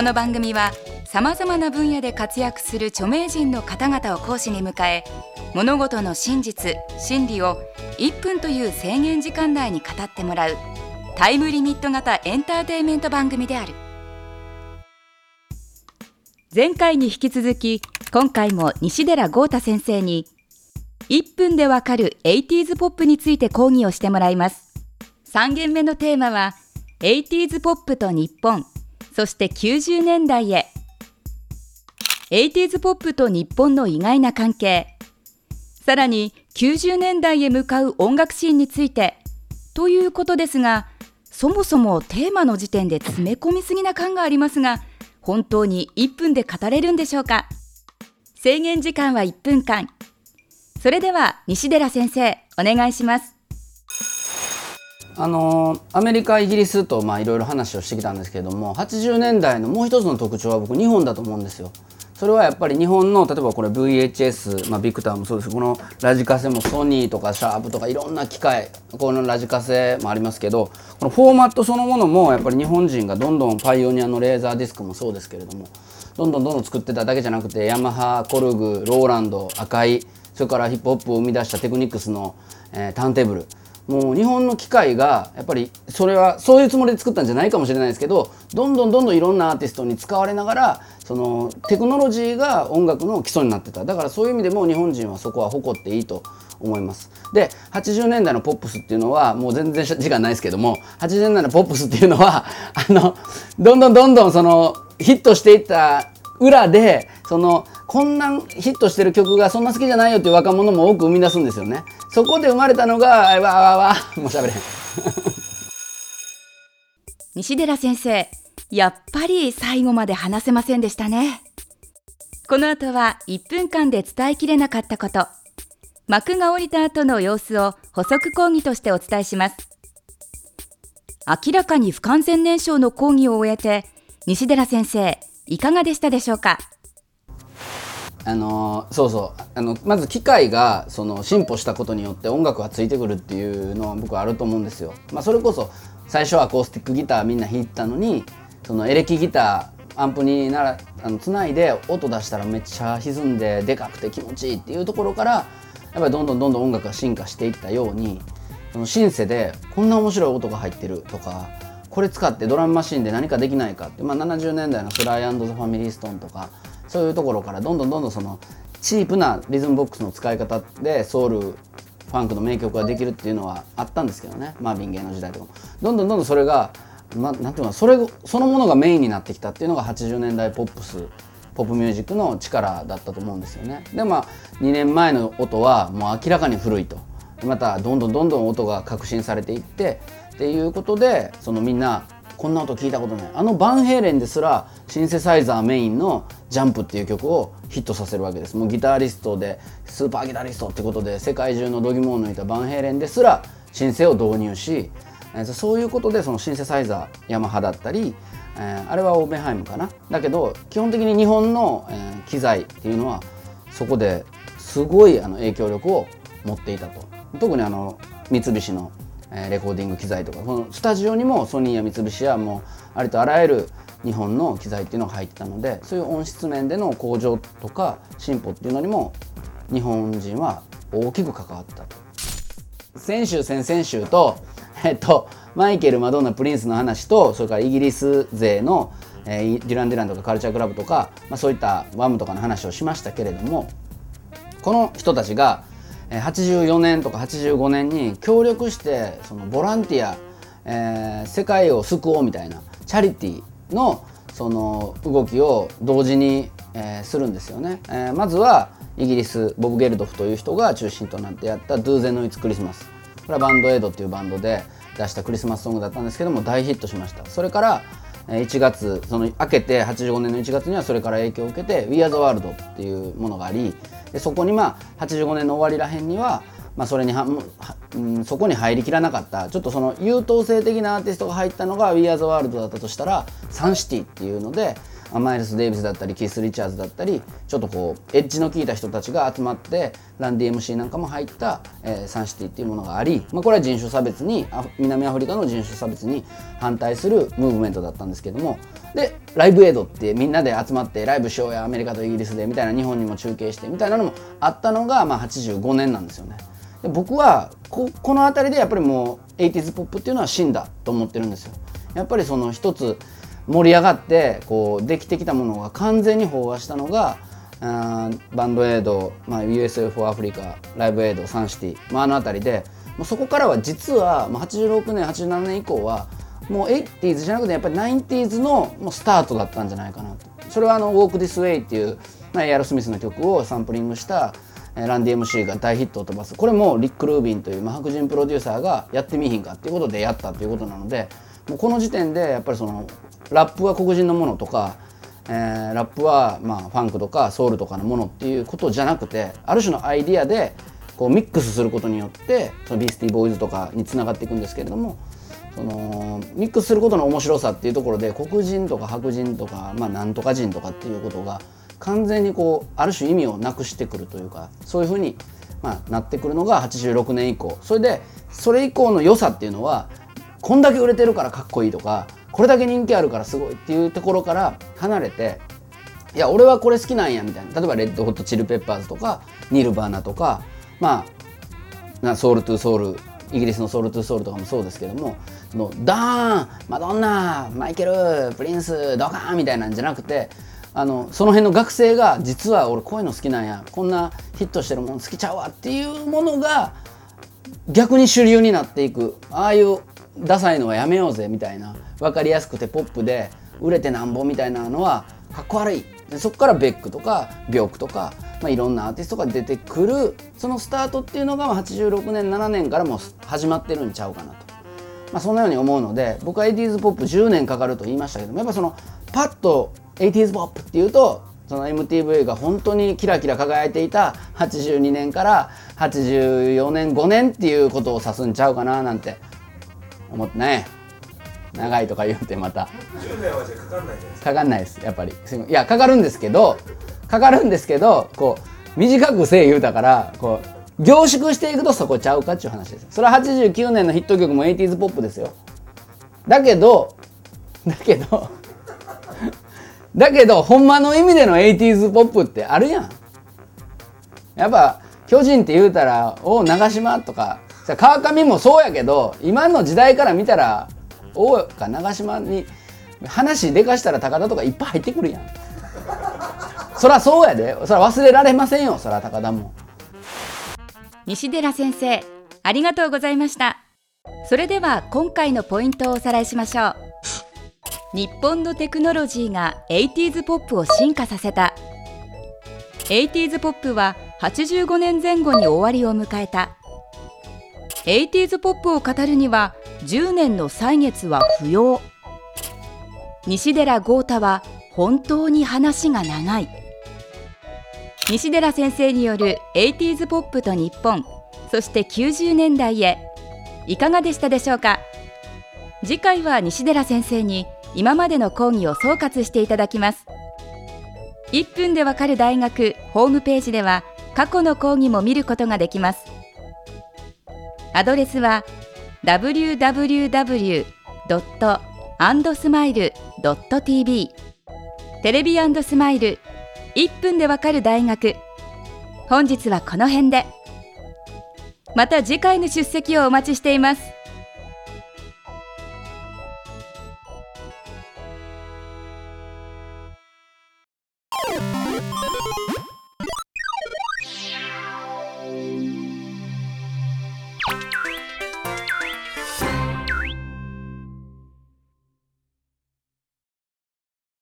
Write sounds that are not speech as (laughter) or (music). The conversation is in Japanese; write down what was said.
この番組はさまざまな分野で活躍する著名人の方々を講師に迎え物事の真実真理を1分という制限時間内に語ってもらうタイムリミット型エンターテインメント番組である。前回に引き続き今回も西寺豪太先生に1分でわかる 80s ポップについて講義をしてもらいます。3限目のテーマは 80s ポップと日本。そして90年代へ。80s ポップと日本の意外な関係。さらに90年代へ向かう音楽シーンについて。ということですがそもそもテーマの時点で詰め込みすぎな感がありますが本当に1分で語れるんでしょうか。制限時間は1分間。それでは西寺先生お願いします。あのアメリカイギリスといろいろ話をしてきたんですけれども80年代のもう一つの特徴は僕日本だと思うんですよ。それはやっぱり日本の例えばこれ VHS、まあ、ビクターもそうですこのラジカセもソニーとかシャープとかいろんな機械このラジカセもありますけどこのフォーマットそのものもやっぱり日本人がどんどんパイオニアのレーザーディスクもそうですけれどもどんどんどんどん作ってただけじゃなくてヤマハコルグローランド赤いそれからヒップホップを生み出したテクニックスの、えー、ターンテーブルもう日本の機械がやっぱりそれはそういうつもりで作ったんじゃないかもしれないですけどどんどんどんどんいろんなアーティストに使われながらそのテクノロジーが音楽の基礎になってた。だからそういう意味でも日本人はそこは誇っていいと思います。で80年代のポップスっていうのはもう全然時間ないですけども80年代のポップスっていうのは (laughs) あのどんどんどんどんそのヒットしていった裏でそのこんなヒットしてる曲がそんな好きじゃないよっていう若者も多く生み出すんですよね。そこで生まれたのがわわわわもう喋れん。(laughs) 西寺先生やっぱり最後まで話せませんでしたね。この後は1分間で伝えきれなかったこと。幕が降りた後の様子を補足講義としてお伝えします。明らかに不完全燃焼の講義を終えて西寺先生いかがでしたでしょうか？あのそうそうあのまず機械がその進歩したことによって音楽がついてくるっていうのは僕はあると思うんですよ。まあ、それこそ最初はアコースティックギターみんな弾いたのにそのエレキギターアンプにならあのつないで音出したらめっちゃ歪んででかくて気持ちいいっていうところからやっぱりどんどんどんどん音楽が進化していったようにそのシンセでこんな面白い音が入ってるとかこれ使ってドラムマシンで何かできないかって、まあ、70年代のスライザ・ファミリー・ストーンとかそういうところからどんどんどんどんそのチープなリズムボックスの使い方でソウルファンクの名曲ができるっていうのはあったんですけどね。マーヴィン芸の時代とか。もどんどんどんどんそれが、ま、なんていうのそれそのものがメインになってきたっていうのが80年代ポップスポップミュージックの力だったと思うんですよね。でまあ2年前の音はもう明らかに古いと。またどんどんどんどん音が革新されていってっていうことでそのみんなこんな音聞いたことない。あのバンヘイレンですらシンセサイザーメインの「ジャンプっていう曲をヒットさせるわけです。もうギタリストでスーパーギタリストってことで世界中の度肝を抜いたバンヘイレンですらシンセを導入しそういうことでそのシンセサイザーヤマハだったり、あれはオーベンハイムかな。だけど基本的に日本の、機材っていうのはそこですごいあの影響力を持っていたと。特にあの三菱のえレコーディング機材とかこのスタジオにもソニーや三菱やもうありとあらゆる日本の機材っていうのが入ってたのでそういう音質面での向上とか進歩っていうのにも日本人は大きく関わったと。先週先々週と、えっと、マイケル・マドンナ・プリンスの話とそれからイギリス勢の、えー、デュラン・デュランとかカルチャークラブとか、まあ、そういったワムとかの話をしましたけれどもこの人たちが84年とか85年に協力してそのボランティア、えー、世界を救おうみたいなチャリティーのその動きを同時に、えー、するんですよね、えー、まずはイギリスボブ・ゲルドフという人が中心となってやった「ドゥーゼノイツ・クリスマス」これはバンドエイドっていうバンドで出したクリスマスソングだったんですけども大ヒットしました。それから1月その明けて85年の1月にはそれから影響を受けて「We Are the World」っていうものがありでそこにまあ85年の終わりらへんには、まあ、それにはうん、そこに入りきらなかった。ちょっとその優等生的なアーティストが入ったのが「We Are the World」だったとしたら「サンシティ」っていうのでマイルス・デイビスだったりキス・リチャーズだったりちょっとこうエッジの効いた人たちが集まってランディ MC なんかも入った、えー、サンシティっていうものがあり、まあ、これは人種差別に南アフリカの人種差別に反対するムーブメントだったんですけどもでライブエイドってみんなで集まってライブしようやアメリカとイギリスでみたいな日本にも中継してみたいなのもあったのが、まあ、85年なんですよね。で僕はここの辺りでやっぱりもう 80s ポップっていうのは死んだと思ってるんですよ。やっぱりその一つ盛り上がってこうできてきたものが完全に飽和したのがあバンドエイド、まあ、USF アフリカライブエイドサンシティ、まあ、あの辺りでもうそこからは実は、まあ、86年87年以降はもう 80s じゃなくてやっぱり 90s のもうスタートだったんじゃないかなと。それはあの「Walk This Way」っていう、まあ、エアロスミスの曲をサンプリングしたランディ MC が大ヒットを飛ばす。これもリック・ルービンという、まあ、白人プロデューサーがやってみひんかっていうことでやったということなのでこの時点でやっぱりそのラップは黒人のものとか、えー、ラップはまあファンクとかソウルとかのものっていうことじゃなくてある種のアイディアでこうミックスすることによってそのビースティーボーイズとかにつながっていくんですけれどもそのミックスすることの面白さっていうところで黒人とか白人とか、まあ、なんとか人とかっていうことが完全にこうある種意味をなくしてくるというかそういうふうに、まあ、なってくるのが86年以降。それでそれ以降の良さっていうのはこんだけ売れてるからかっこいいとかこれだけ人気あるからすごいっていうところから離れていや俺はこれ好きなんやみたいな。例えばレッドホットチルペッパーズとかニルバーナとかまあなソウルトゥーソウルイギリスのソウルトゥーソウルとかもそうですけどもそのダーンマドンナマイケルプリンスドカーンみたいなんじゃなくてあのその辺の学生が実は俺こういうの好きなんや。こんなヒットしてるもの好きちゃうわっていうものが逆に主流になっていく。ああいうダサいのはやめようぜみたいな分かりやすくてポップで売れてなんぼみたいなのはかっこ悪い。でそこからベックとかビョークとか、まあ、いろんなアーティストが出てくるそのスタートっていうのが86年7年からも始まってるんちゃうかなと、まあ、そんなように思うので僕は 80s ポップ10年かかると言いましたけどもやっぱそのパッと 80s ポップっていうとその MTV が本当にキラキラ輝いていた82年から84年5年っていうことを指すんちゃうかななんて思ってね。長いとか言うてまた。10年はじゃかかんないですか。かんないですやっぱり。いやかかるんですけどかかるんですけどこう短くせえ言うたからこう凝縮していくとそこちゃうかっていう話です。それは89年のヒット曲も 80s ポップですよ。だけどだけど (laughs) だけどほんまの意味での 80s ポップってあるやん。やっぱ巨人って言うたら「お長島」とか川上もそうやけど今の時代から見たら大か長島に話でかしたら高田とかいっぱい入ってくるやん。そらそうやで。そら忘れられませんよそら高田も。西寺先生ありがとうございました。それでは今回のポイントをおさらいしましょう。日本のテクノロジーが 80s ポップを進化させた。80s ポップは85年前後に終わりを迎えた。80s ポップを語るには10年の歳月は不要。西寺豪太は本当に話が長い。西寺先生による 80s ポップと日本そして90年代へ。いかがでしたでしょうか？次回は西寺先生に今までの講義を総括していただきます。1分でわかる大学ホームページでは過去の講義も見ることができます。アドレスは www.andsmile.tv テレビスマイル1分でわかる大学。本日はこの辺で。また次回の出席をお待ちしています。